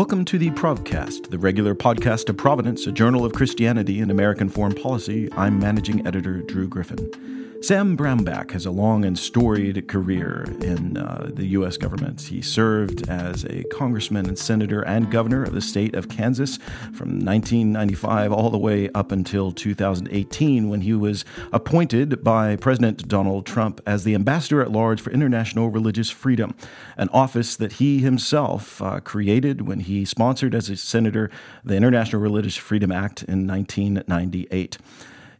Welcome to the Provcast, the regular podcast of Providence, a journal of Christianity and American foreign policy. I'm managing editor Drew Griffin. Sam Brownback has a long and storied career in uh, the U.S. government. He served as a congressman and senator and governor of the state of Kansas from 1995 all the way up until 2018 when he was appointed by President Donald Trump as the ambassador at large for international religious freedom, an office that he himself uh, created when he sponsored as a senator the International Religious Freedom Act in 1998.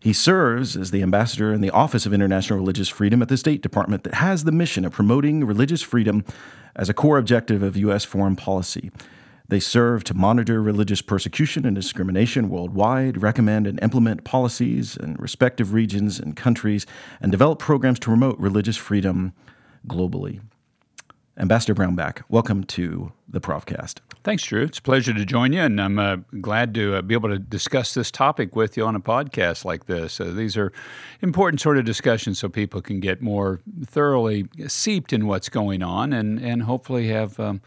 He serves as the ambassador in the Office of International Religious Freedom at the State Department that has the mission of promoting religious freedom as a core objective of U.S. foreign policy. They serve to monitor religious persecution and discrimination worldwide, recommend and implement policies in respective regions and countries, and develop programs to promote religious freedom globally. Ambassador Brownback, welcome to the Provcast. Thanks, Drew. It's a pleasure to join you, and I'm uh, glad to uh, be able to discuss this topic with you on a podcast like this. Uh, these are important sort of discussions so people can get more thoroughly seeped in what's going on and, and hopefully have um,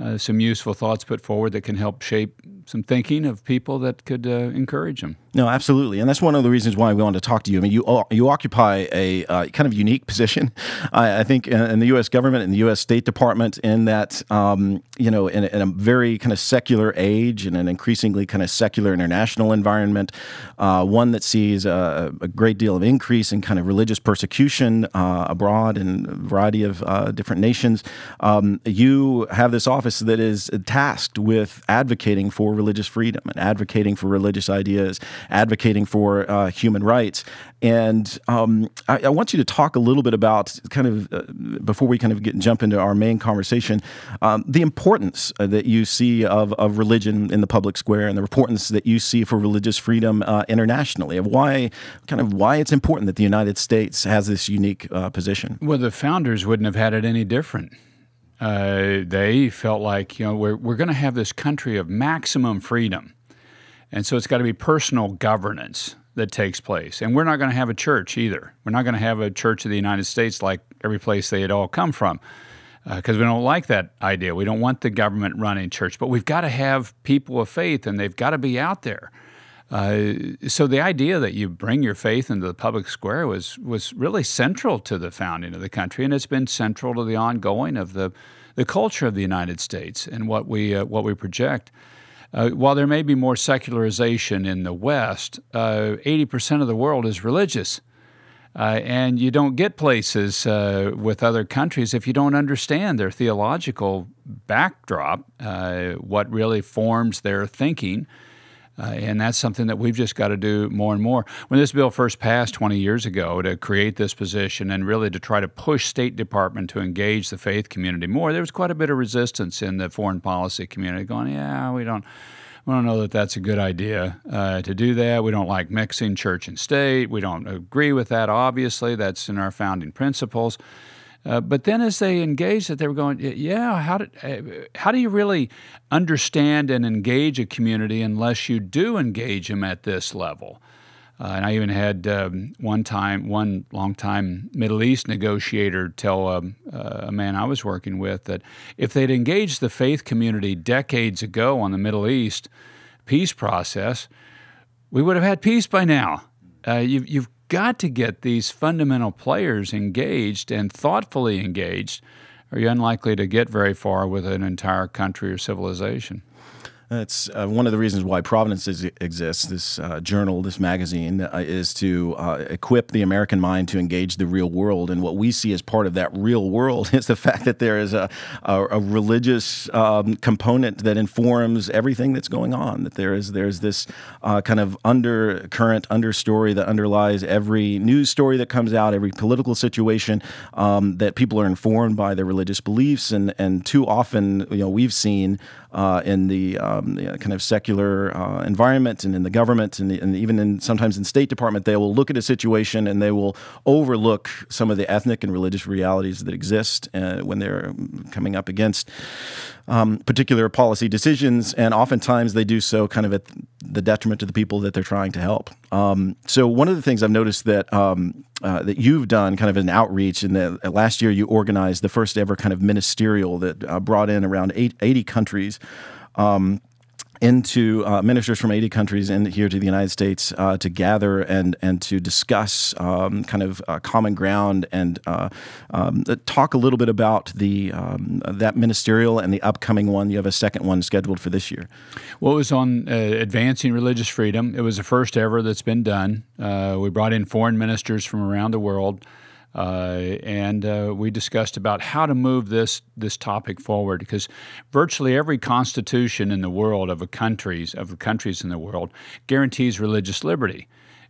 uh, some useful thoughts put forward that can help shape some thinking of people that could uh, encourage them. No, absolutely, and that's one of the reasons why we wanted to talk to you. I mean, you you occupy a uh, kind of unique position, I, I think, in, in, the U.S. government and the U.S. State Department, in that um, you know, in, in, a very kind of secular age and an increasingly kind of secular international environment, uh, one that sees a, a, great deal of increase in kind of religious persecution uh, abroad in a variety of uh, different nations. Um, you have this office that is tasked with advocating for religious freedom and advocating for religious ideas, advocating for uh, human rights. And um, I, I, want you to talk a little bit about kind of uh, before we kind of get, jump into our main conversation, um, the importance uh, that you see of, of religion in the public square and the importance that you see for religious freedom uh, internationally, of why kind of why it's important that the United States has this unique uh, position. Well, the founders wouldn't have had it any different. Uh, they felt like you know we're we're going to have this country of maximum freedom, and so it's got to be personal governance that takes place. And we're not going to have a church either. We're not going to have a church of the United States like every place they had all come from because uh, we don't like that idea. We don't want the government running church, but we've got to have people of faith and they've got to be out there. Uh, so the idea that you bring your faith into the public square was was really central to the founding of the country, and it's been central to the ongoing of the the culture of the United States and what we uh, what we project. Uh, while there may be more secularization in the West, uh, 80% of the world is religious. Uh, and you don't get places with other countries if you don't understand their theological backdrop, what really forms their thinking, uh, and that's something that we've just got to do more and more. When this bill first passed 20 years ago to create this position and really to try to push State Department to engage the faith community more, there was quite a bit of resistance in the foreign policy community going, yeah, we don't. We don't know that that's a good idea uh, to do that. We don't like mixing church and state. We don't agree with that, obviously. That's in our founding principles. Uh, but then as they engaged it, they were going, yeah, how, did, uh, how do you really understand and engage a community unless you do engage them at this level? Uh, and I even had um, one time, one long-time Middle East negotiator tell um, uh, a man I was working with that if they'd engaged the faith community decades ago on the Middle East peace process, we would have had peace by now. Uh, you've, you've got to get these fundamental players engaged and thoughtfully engaged, or you're unlikely to get very far with an entire country or civilization. That's uh, one of the reasons why Providence is, exists. This uh, journal, this magazine, uh, is to uh, equip the American mind to engage the real world. And what we see as part of that real world is the fact that there is a, a, a religious um, component that informs everything that's going on. That there is there's this uh, kind of undercurrent, understory that underlies every news story that comes out, every political situation. Um, that people are informed by their religious beliefs, and and too often, you know, we've seen uh, in the, um, the, kind of secular uh, environment and in the government and, the, and, even in sometimes in State Department, they will look at a situation and they will overlook some of the ethnic and religious realities that exist uh, when they're coming up against um, particular policy decisions, and oftentimes they do so kind of at the detriment to the people that they're trying to help. Um, so one of the things I've noticed that um, uh, that you've done kind of an outreach, and that last year you organized the first ever kind of ministerial that uh, brought in around eight, 80 countries Um, into uh, ministers from 80 countries and here to the United States uh, to gather and and to discuss um, kind of uh, common ground and uh, um, talk a little bit about the um, that ministerial and the upcoming one. You have a second one scheduled for this year. Well, it was on uh, advancing religious freedom. It was the first ever that's been done. Uh, we brought in foreign ministers from around the world. Uh, and uh, we discussed about how to move this this topic forward because virtually every constitution in the world of a countries of the countries in the world guarantees religious liberty.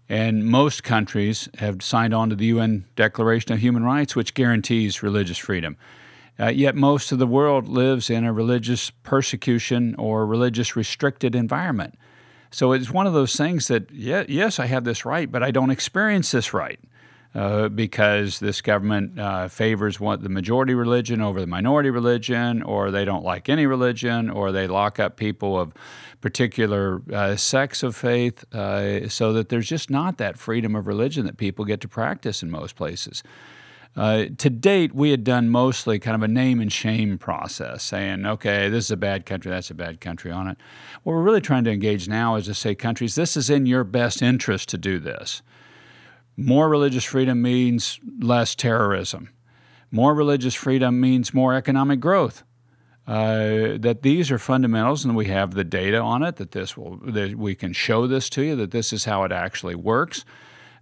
And most countries have signed on to the UN Declaration of Human Rights, which guarantees religious freedom. Uh, yet most of the world lives in a religious persecution or religious restricted environment. So it's one of those things that, yeah, yes, I have this right, but I don't experience this right uh, because this government uh, favors one, the majority religion over the minority religion, or they don't like any religion, or they lock up people of particular uh, sects of faith, uh, so that there's just not that freedom of religion that people get to practice in most places. Uh, to date, we had done mostly kind of a name and shame process, saying, okay, this is a bad country, that's a bad country on it. What we're really trying to engage now is to say, countries, this is in your best interest to do this. More religious freedom means less terrorism. More religious freedom means more economic growth. Uh, that these are fundamentals, and we have the data on it. That this will, that we can show this to you. That this is how it actually works.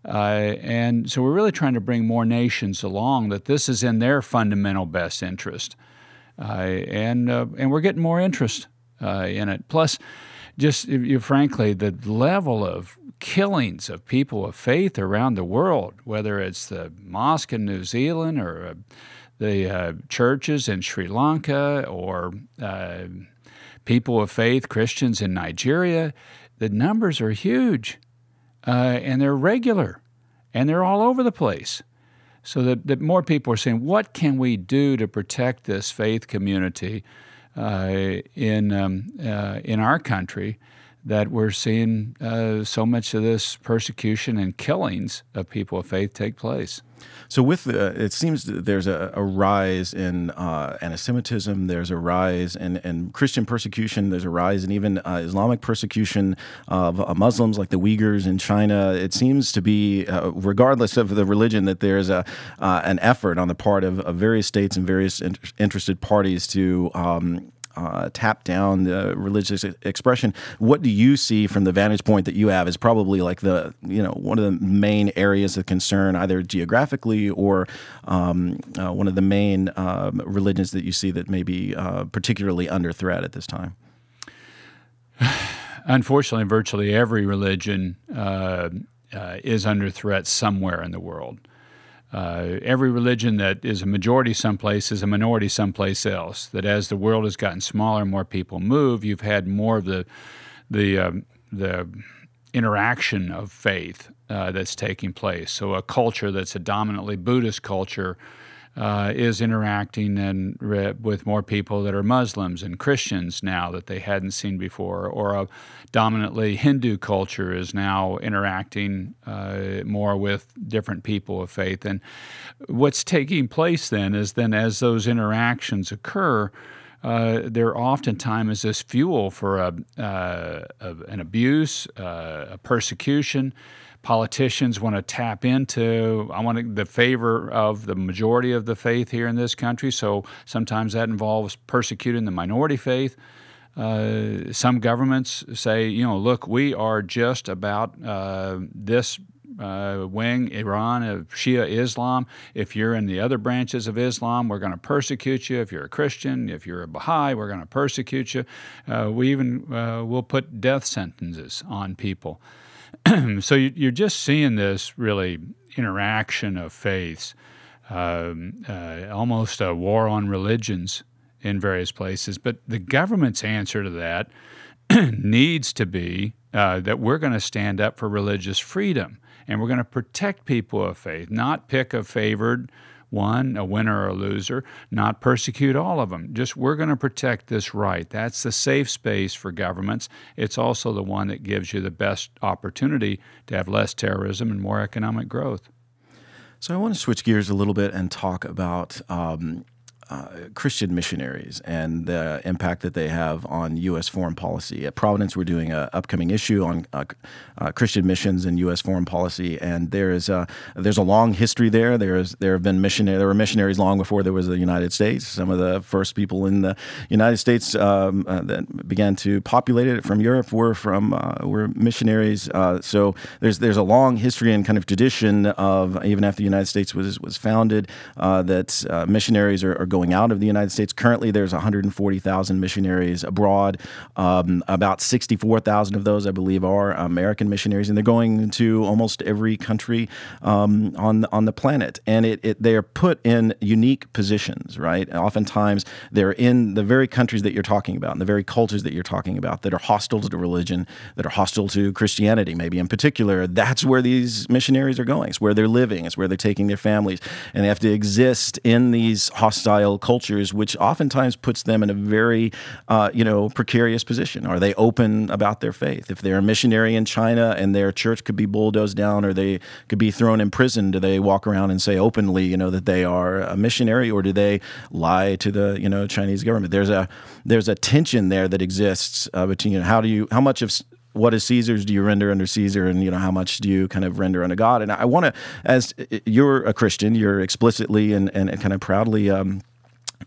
Uh, and so we're really trying to bring more nations along. That this is in their fundamental best interest, uh, and uh, and we're getting more interest uh, in it. Plus, just you, frankly, the level of killings of people of faith around the world, whether it's the mosque in New Zealand or uh, the uh, churches in Sri Lanka or uh, people of faith, Christians in Nigeria, the numbers are huge uh, and they're regular and they're all over the place. So that, that more people are saying, what can we do to protect this faith community uh, in, um, uh, in our country? That we're seeing uh, so much of this persecution and killings of people of faith take place. So, with the, it seems there's a, a rise in uh, anti-Semitism. There's a rise in, in, Christian persecution. There's a rise in even uh, Islamic persecution of uh, Muslims, like the Uyghurs in China. It seems to be, uh, regardless of the religion, that there's a uh, an effort on the part of, of various states and various in- interested parties to um, uh, tap down the religious expression. What do you see from the vantage point that you have is probably like the you know one of the main areas of concern, either geographically or um, uh, one of the main uh, religions that you see that may be uh, particularly under threat at this time. Unfortunately, virtually every religion uh, uh, is under threat somewhere in the world. Uh, every religion that is a majority someplace is a minority someplace else. That as the world has gotten smaller, and more people move. You've had more of the the uh, the interaction of faith uh, that's taking place. So a culture that's a dominantly Buddhist culture uh, is interacting and with more people that are Muslims and Christians now that they hadn't seen before, or a dominantly Hindu culture is now interacting uh, more with different people of faith. And what's taking place then is then as those interactions occur, uh, there oftentimes is this fuel for a, uh, a an abuse, uh, a persecution politicians want to tap into. I want the favor of the majority of the faith here in this country. So sometimes that involves persecuting the minority faith. Uh, some governments say, you know, look, we are just about uh, this uh, wing, Iran, of Shia Islam. If you're in the other branches of Islam, we're going to persecute you. If you're a Christian, if you're a Baha'i, we're going to persecute you. Uh, we even uh, will put death sentences on people. so you're just seeing this really interaction of faiths, um, uh, almost a war on religions in various places. But the government's answer to that needs to be uh, that we're going to stand up for religious freedom and we're going to protect people of faith, not pick a favored one, a winner or a loser, not persecute all of them. Just we're going to protect this right. That's the safe space for governments. It's also the one that gives you the best opportunity to have less terrorism and more economic growth. So I want to switch gears a little bit and talk about um, uh, Christian missionaries and the impact that they have on U.S. foreign policy. At Providence, we're doing an upcoming issue on uh, uh, Christian missions and U.S. foreign policy, and there is a there's a long history there. There is there have been missionary there were missionaries long before there was the United States. Some of the first people in the United States um, uh, that began to populate it from Europe were from uh, were missionaries. Uh, so there's there's a long history and kind of tradition of even after the United States was was founded that missionaries are, are going out of the United States. Currently, there's 140,000 missionaries abroad. Um, about 64,000 of those, I believe, are American missionaries, and they're going to almost every country um, on on the planet. And it, it, they are put in unique positions, right? Oftentimes, they're in the very countries that you're talking about, and the very cultures that you're talking about, that are hostile to religion, that are hostile to Christianity, maybe in particular. That's where these missionaries are going. It's where they're living. It's where they're taking their families, and they have to exist in these hostile cultures, which oftentimes puts them in a very, uh, you know, precarious position. Are they open about their faith? If they're a missionary in China and their church could be bulldozed down or they could be thrown in prison, do they walk around and say openly, you know, that they are a missionary, or do they lie to the, you know, Chinese government? There's a there's a tension there that exists uh, between you know, how do you how much of what is Caesar's do you render under Caesar, and you know how much do you kind of render under God? And I want to, as you're a Christian, you're explicitly and, and, kind of proudly. Um,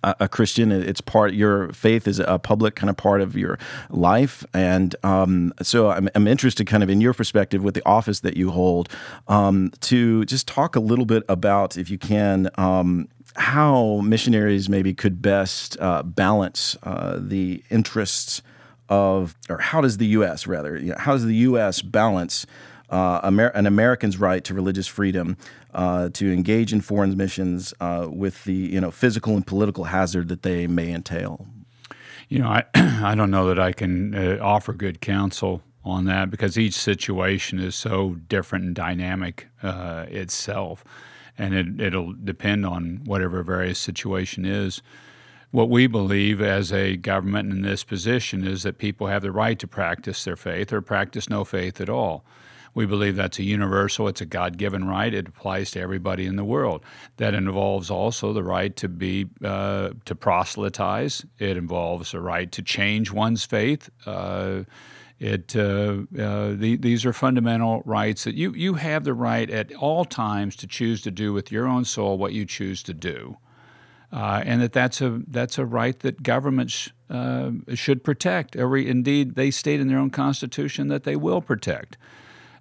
a Christian. It's part your faith is a public kind of part of your life, and um, so I'm, I'm, interested, kind of in your perspective with the office that you hold, um, to just talk a little bit about, if you can. Um, how missionaries maybe could best uh, balance uh, the interests of, or how does the U.S. rather, you know, how does the U.S. balance uh, Amer- an American's right to religious freedom uh, to engage in foreign missions uh, with the you know physical and political hazard that they may entail. You know, I I don't know that I can uh, offer good counsel on that because each situation is so different and dynamic uh, itself, and it, it'll depend on whatever various situation is what we believe as a government in this position is that people have the right to practice their faith or practice no faith at all. We believe that's a universal, it's a God given right. It applies to everybody in the world. That involves also the right to be, uh, to proselytize, it involves a right to change one's faith. Uh, it, uh, uh, the, these are fundamental rights that you, you have the right at all times to choose to do with your own soul what you choose to do. Uh, and that that's a that's a right that governments uh, should protect. Every indeed, they state in their own constitution that they will protect.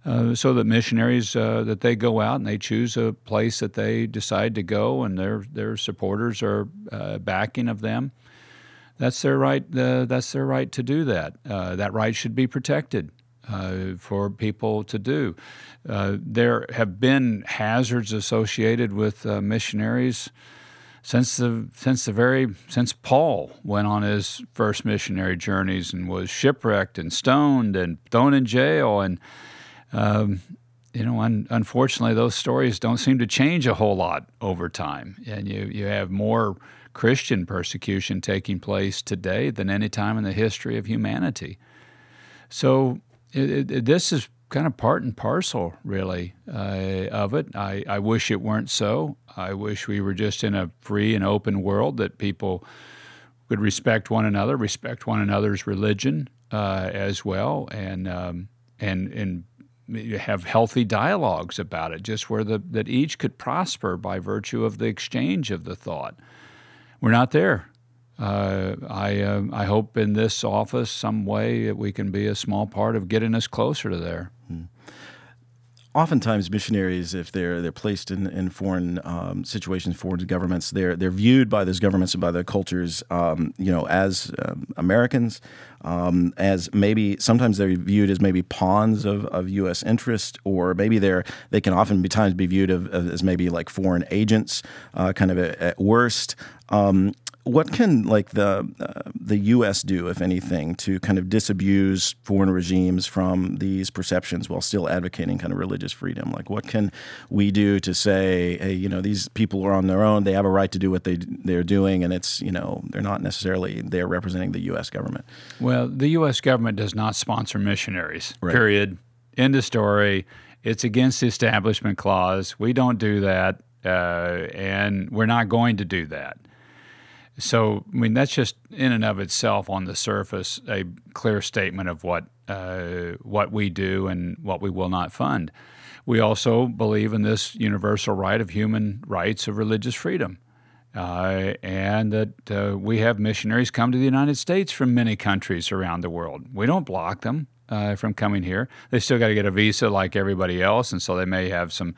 Uh, so that missionaries uh, that they go out and they choose a place that they decide to go and their their supporters are uh, backing of them. That's their right. Uh, that's their right to do that. Uh, that right should be protected for people to do. there have been hazards associated with missionaries since the since the very since Paul went on his first missionary journeys and was shipwrecked and stoned and thrown in jail and um, you know, un- unfortunately, those stories don't seem to change a whole lot over time, and you you have more Christian persecution taking place today than any time in the history of humanity. So it, it, this is kind of part and parcel, really, uh, of it. I, I wish it weren't so. I wish we were just in a free and open world that people would respect one another, respect one another's religion uh, as well, and um, and and have healthy dialogues about it, just where the, that each could prosper by virtue of the exchange of the thought. We're not there. Uh, I, uh, I hope in this office, some way, that we can be a small part of getting us closer to there. Hmm oftentimes missionaries, if they're they're placed in, in foreign um, situations, foreign governments, they're they're viewed by those governments and by their cultures, um, you know, as um, Americans, um, as maybe sometimes they're viewed as maybe pawns of, of U.S. interest, or maybe they're they can often be times be viewed of, as maybe like foreign agents, uh, kind of at, at worst. Um, what can like the uh, the U.S. do, if anything, to kind of disabuse foreign regimes from these perceptions while still advocating kind of religious freedom? Like, what can we do to say, hey, you know, these people are on their own; they have a right to do what they they're doing, and it's you know they're not necessarily they're representing the U.S. government. Well, the U.S. government does not sponsor missionaries. Right. Period. End of story. It's against the Establishment Clause. We don't do that, uh, and we're not going to do that. So, I mean, that's just in and of itself, on the surface, a clear statement of what uh, what we do and what we will not fund. We also believe in this universal right of human rights of religious freedom. Uh, and that uh, we have missionaries come to the United States from many countries around the world. We don't block them uh, from coming here. They still got to get a visa like everybody else, and so they may have some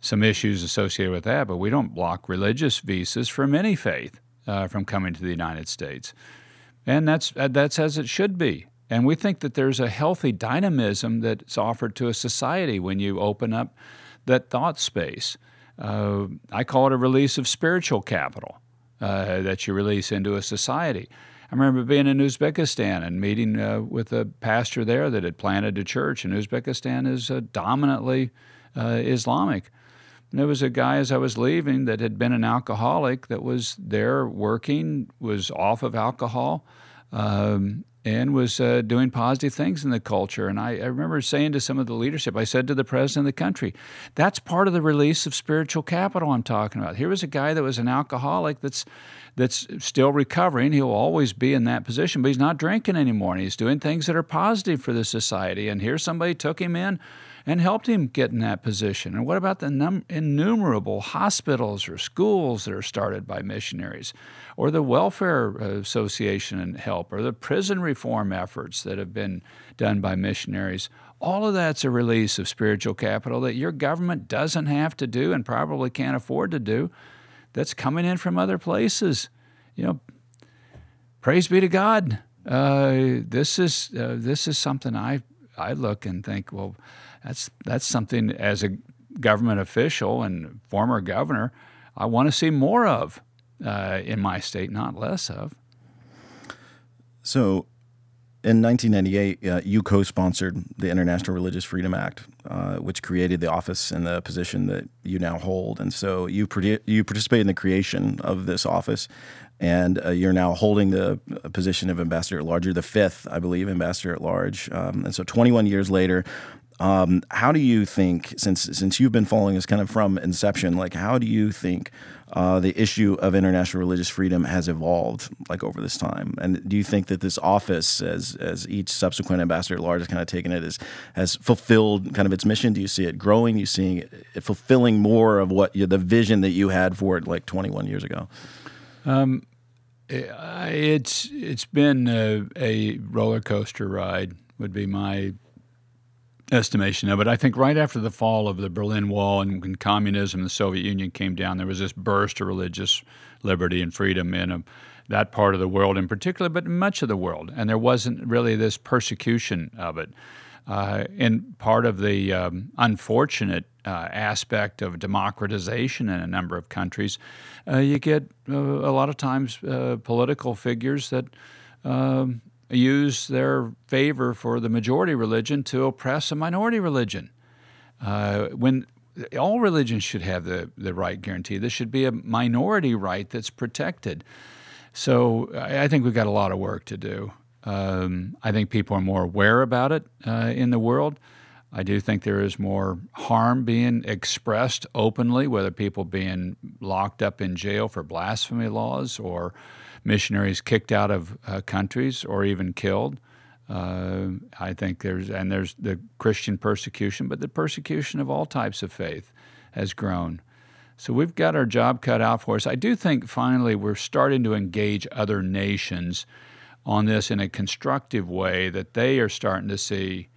some issues associated with that. But we don't block religious visas from any faith uh, from coming to the United States, and that's uh, that's as it should be. And we think that there's a healthy dynamism that's offered to a society when you open up that thought space. Uh, I call it a release of spiritual capital uh, that you release into a society. I remember being in Uzbekistan and meeting uh, with a pastor there that had planted a church, and Uzbekistan is uh, dominantly uh, Islamic. And there was a guy as I was leaving that had been an alcoholic that was there working, was off of alcohol, um, and was uh, doing positive things in the culture. And I, I, remember saying to some of the leadership, I said to the president of the country, that's part of the release of spiritual capital I'm talking about. Here was a guy that was an alcoholic that's that's still recovering. He'll always be in that position, but he's not drinking anymore, and he's doing things that are positive for the society. And here somebody took him in and helped him get in that position. And what about the num- innumerable hospitals or schools that are started by missionaries, or the welfare association and help, or the prison reform efforts that have been done by missionaries? All of that's a release of spiritual capital that your government doesn't have to do and probably can't afford to do. That's coming in from other places. You know, praise be to God. Uh, this is uh, this is something I I look and think, well, that's that's something as a government official and former governor, I want to see more of uh, in my state, not less of. So, in 1998, uh, you co-sponsored the International Religious Freedom Act, uh, which created the office and the position that you now hold. And so you you participated in the creation of this office, and uh, you're now holding the uh, position of ambassador at large. You're the fifth, I believe, ambassador at large. Um, and so 21 years later, um, how do you think, since since you've been following this kind of from inception, like how do you think uh, the issue of international religious freedom has evolved like over this time? And do you think that this office, as as each subsequent ambassador at large has kind of taken it, as has fulfilled kind of its mission? Do you see it growing? Do you seeing it fulfilling more of what you, the vision that you had for it like 21 years ago? Um, it's it's been a, a roller coaster ride. Would be my estimation of it. I think right after the fall of the Berlin Wall and when communism and the Soviet Union came down, there was this burst of religious liberty and freedom in a, um, that part of the world in particular, but much of the world. And there wasn't really this persecution of it. Uh, and part of the um, unfortunate uh, aspect of democratization in a number of countries, uh, you get uh, a lot of times uh, political figures that um, use their favor for the majority religion to oppress a minority religion. When all religions should have the, the right guarantee, this should be a minority right that's protected. So I think we've got a lot of work to do. Um, I think people are more aware about it uh, in the world. I do think there is more harm being expressed openly, whether people being locked up in jail for blasphemy laws or missionaries kicked out of uh, countries or even killed. Uh, I think there's and there's the Christian persecution, but the persecution of all types of faith has grown. So we've got our job cut out for us. I do think finally we're starting to engage other nations on this in a constructive way that they are starting to see.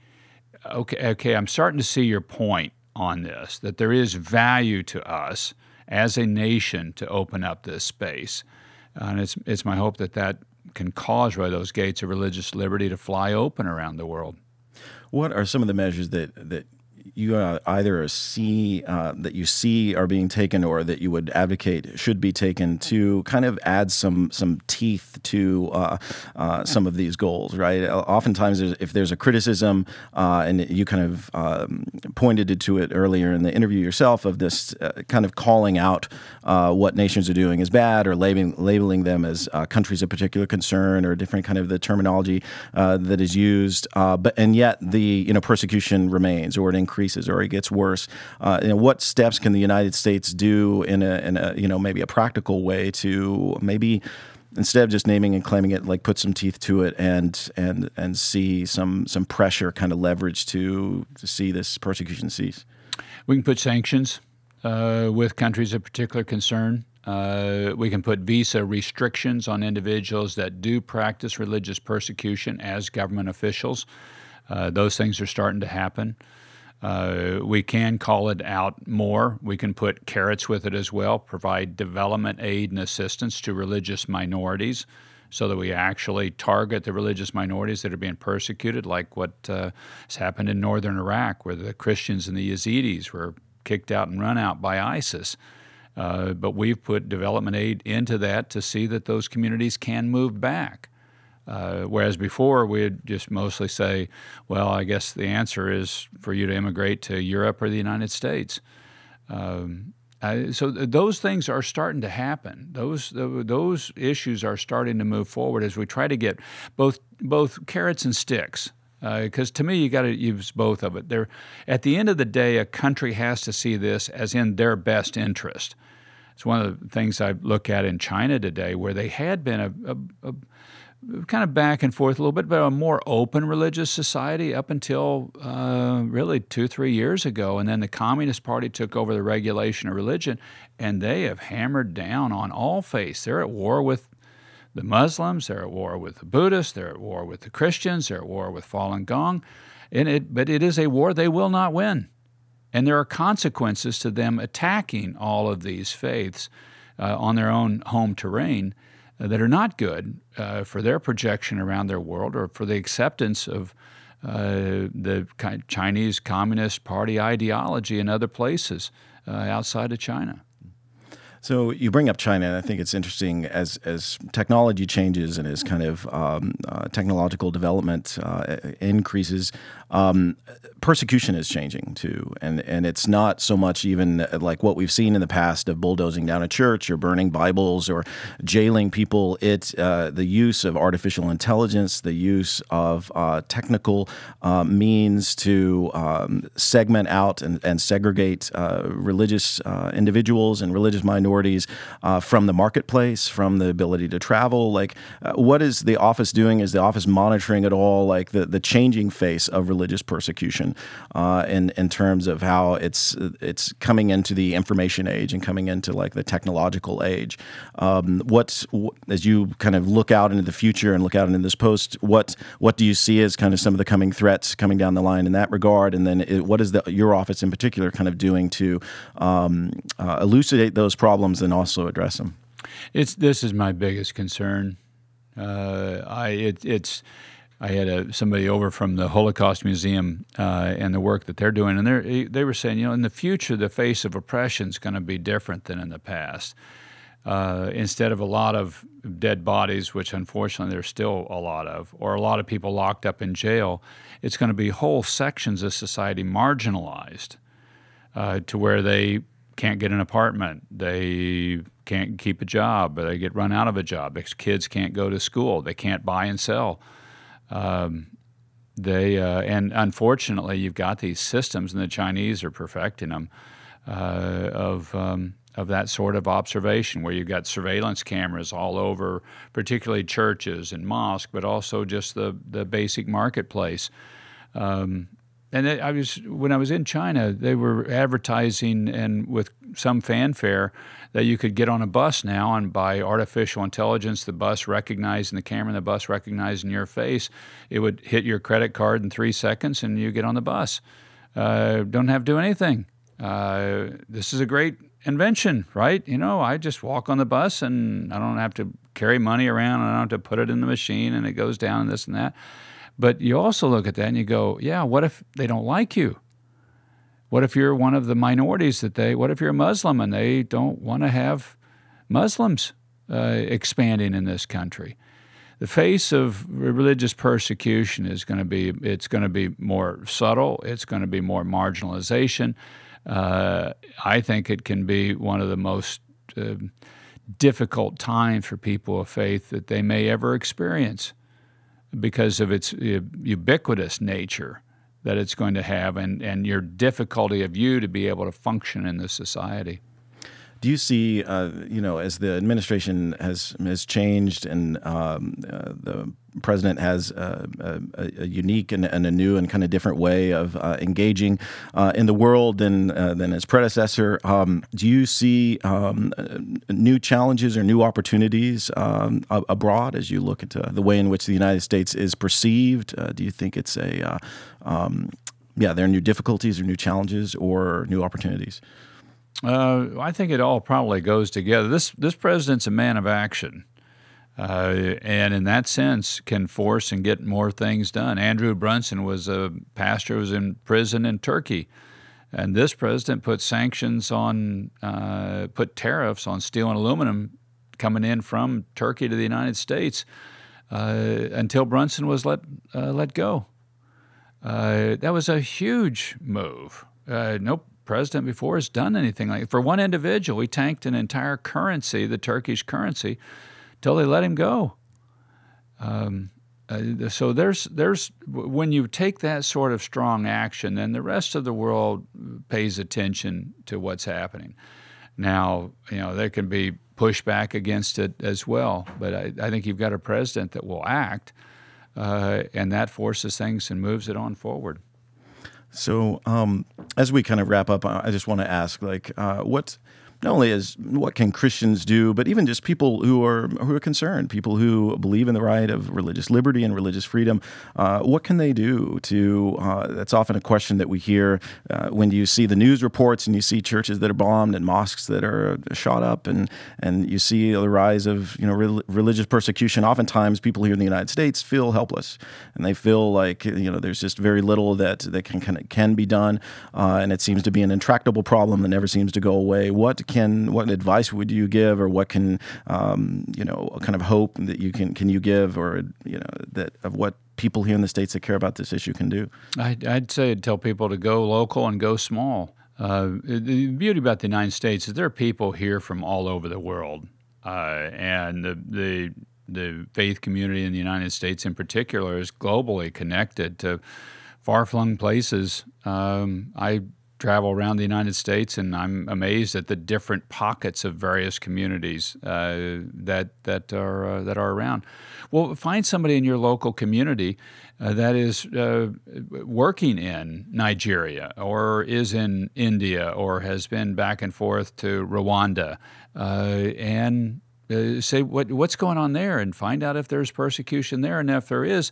Okay, okay, I'm starting to see your point on this. That there is value to us as a nation to open up this space. And it's, it's my hope that that can cause really those gates of religious liberty to fly open around the world. What are some of the measures that, that you uh, either see uh, that you see are being taken or that you would advocate should be taken to kind of add some some teeth to uh, uh some of these goals, right? Oftentimes, there's, if there's a criticism, uh, and you kind of um, pointed to it earlier in the interview yourself of this uh, kind of calling out what nations are doing as bad or labeling labeling them as countries of particular concern or different kind of the terminology that is used, but and yet the you know persecution remains or it increases or it gets worse. Uh, you know, what steps can the United States do in a, in a you know maybe a practical way to maybe instead of just naming and claiming it, like put some teeth to it and and and see some some pressure kind of leverage to to see this persecution cease? We can put sanctions uh, with countries of particular concern. Uh, we can put visa restrictions on individuals that do practice religious persecution as government officials. Uh, those things are starting to happen. Uh, we can call it out more. We can put carrots with it as well, provide development aid and assistance to religious minorities so that we actually target the religious minorities that are being persecuted, like what uh, has happened in northern Iraq, where the Christians and the Yazidis were kicked out and run out by ISIS. Uh, but we've put development aid into that to see that those communities can move back. Uh, whereas before we'd just mostly say, well, I guess the answer is for you to immigrate to Europe or the United States. Um, I, so th- those things are starting to happen. Those th- those issues are starting to move forward as we try to get both both carrots and sticks. Because uh, to me, you got to use both of it. They're, at the end of the day, a country has to see this as in their best interest. It's one of the things I look at in China today, where they had been a, a kind of back and forth a little bit, but a more open religious society up until uh, really two, three years ago. And then the Communist Party took over the regulation of religion, and they have hammered down on all faiths. They're at war with the Muslims, they're at war with the Buddhists, they're at war with the Christians, they're at war with Falun Gong. And it, but it is a war they will not win. And there are consequences to them attacking all of these faiths uh, on their own home terrain that are not good uh, for their projection around their world or for the acceptance of uh, the Chinese Communist Party ideology in other places uh, outside of China. So you bring up China, and I think it's interesting as as technology changes and as kind of um, uh, technological development uh, increases um, persecution is changing too, and and it's not so much even uh, like what we've seen in the past of bulldozing down a church or burning Bibles or jailing people. It's uh, the use of artificial intelligence, the use of uh, technical uh, means to um, segment out and, and segregate religious individuals and religious minorities from the marketplace, from the ability to travel. Like, what is the office doing? Is the office monitoring at all, like the the changing face of religious persecution uh, in in terms of how it's it's coming into the information age and coming into like the technological age. Um, what as you kind of look out into the future and look out into this post, what what do you see as kind of some of the coming threats coming down the line in that regard? And then it, what is the, your office in particular kind of doing to um, uh, elucidate those problems and also address them? It's this is my biggest concern. Uh, I it, it's I had a, somebody over from the Holocaust Museum uh, and the work that they're doing, and they they were saying, you know, in the future, the face of oppression is going to be different than in the past. Uh, instead of a lot of dead bodies, which unfortunately there's still a lot of, or a lot of people locked up in jail, it's going to be whole sections of society marginalized uh, to where they can't get an apartment, they can't keep a job, they get run out of a job, kids can't go to school, they can't buy and sell. Um, they uh, and unfortunately, you've got these systems, and the Chinese are perfecting them uh, of um, of that sort of observation, where you've got surveillance cameras all over, particularly churches and mosques, but also just the the basic marketplace. Um, and I was when I was in China, they were advertising and with some fanfare that you could get on a bus now and by artificial intelligence, the bus recognizing the camera, and the bus recognizing your face, it would hit your credit card in three seconds and you get on the bus. Uh, don't have to do anything. Uh, this is a great invention, right? You know, I just walk on the bus and I don't have to carry money around. and I don't have to put it in the machine and it goes down and this and that. But you also look at that and you go, yeah, what if they don't like you? What if you're one of the minorities that they, what if you're a Muslim and they don't want to have Muslims uh, expanding in this country? The face of religious persecution is going to be, it's going to be more subtle, it's going to be more marginalization. Uh, I think it can be one of the most uh, difficult times for people of faith that they may ever experience because of its uh, ubiquitous nature that it's going to have and, and your difficulty of you to be able to function in this society. Do you see, uh, you know, as the administration has has changed and um, uh, the president has a, a, a unique and, and, a new and kind of different way of uh, engaging uh, in the world than uh, than his predecessor. Um, do you see um, new challenges or new opportunities um, abroad as you look at the way in which the United States is perceived? Uh, do you think it's a uh, um, yeah, there are new difficulties or new challenges or new opportunities? Uh, I think it all probably goes together. This this president's a man of action uh, and in that sense can force and get more things done. Andrew Brunson was a pastor who was in prison in Turkey, and this president put sanctions on, uh, put tariffs on steel and aluminum coming in from Turkey to the United States uh, until Brunson was let uh, let go. Uh, that was a huge move. Uh, no president before has done anything like. For one individual, he tanked an entire currency, the Turkish currency till they let him go. Um, uh, so there's there's when you take that sort of strong action, then the rest of the world pays attention to what's happening. Now, you know, there can be pushback against it as well, but I, I think you've got a president that will act, uh, and that forces things and moves it on forward. So, um, as we kind of wrap up, I just want to ask, like, uh, what not only as what can Christians do, but even just people who are who are concerned, people who believe in the right of religious liberty and religious freedom. Uh, what can they do to? Uh, that's often a question that we hear uh, when you see the news reports and you see churches that are bombed and mosques that are shot up, and and you see the rise of you know re- religious persecution. Oftentimes, people here in the United States feel helpless, and they feel like you know there's just very little that that can can, can be done, uh, and it seems to be an intractable problem that never seems to go away. What can what advice would you give, or what can um, you know kind of hope that you can can you give, or you know that of what people here in the states that care about this issue can do? I'd, I'd say I'd tell people to go local and go small. Uh, the beauty about the United States is there are people here from all over the world, uh, and the, the the faith community in the United States, in particular, is globally connected to far flung places. Um, I travel around the United States, and I'm amazed at the different pockets of various communities uh, that that are uh, that are around. Well, find somebody in your local community uh, that is uh, working in Nigeria, or is in India, or has been back and forth to Rwanda, uh, and uh, say what what's going on there, and find out if there's persecution there, and if there is,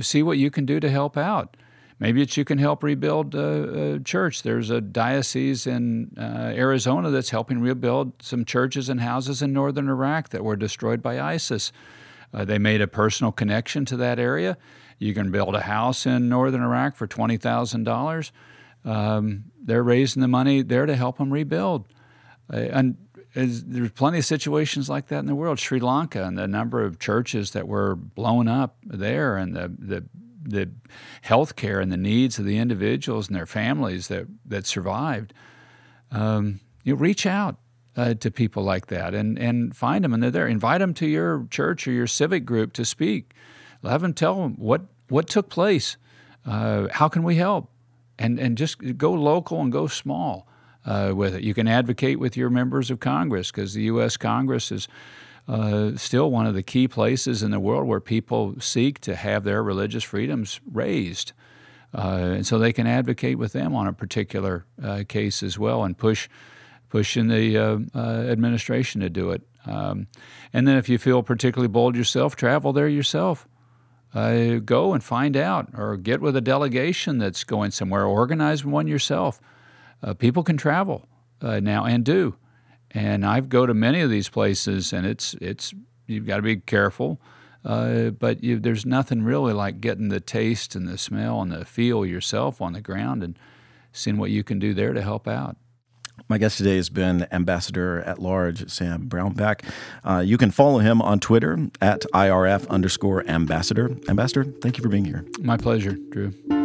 see what you can do to help out. Maybe it's you can help rebuild a, a church. There's a diocese in uh, Arizona that's helping rebuild some churches and houses in northern Iraq that were destroyed by ISIS. Uh, they made a personal connection to that area. You can build a house in northern Iraq for twenty thousand um, dollars. They're raising the money there to help them rebuild. Uh, and there's plenty of situations like that in the world. Sri Lanka and the number of churches that were blown up there, and the the the health care and the needs of the individuals and their families that, that survived, um, you reach out uh, to people like that and, and find them, and they're there. Invite them to your church or your civic group to speak. Have them tell them what, what took place. Uh, how can we help? And, and just go local and go small uh, with it. You can advocate with your members of Congress because the U.S. Congress is uh, still one of the key places in the world where people seek to have their religious freedoms raised. Uh, and so they can advocate with them on a particular uh, case as well and push in the uh, uh, administration to do it. Um, and then if you feel particularly bold yourself, travel there yourself. Go and find out, or get with a delegation that's going somewhere. Organize one yourself. people can travel now and do. And I've go to many of these places, and it's it's you've got to be careful. Uh, but you, there's nothing really like getting the taste and the smell and the feel yourself on the ground and seeing what you can do there to help out. My guest today has been Ambassador at Large Sam Brownback. Uh, you can follow him on Twitter at IRF underscore ambassador. Ambassador, thank you for being here. My pleasure, Drew.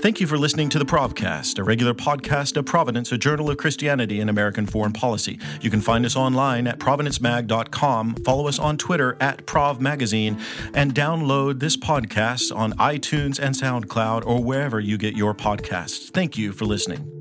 Thank you for listening to the Provcast, a regular podcast of Providence, a journal of Christianity and American foreign policy. You can find us online at providencemag.com, follow us on Twitter at ProvMagazine, and download this podcast on iTunes and SoundCloud or wherever you get your podcasts. Thank you for listening.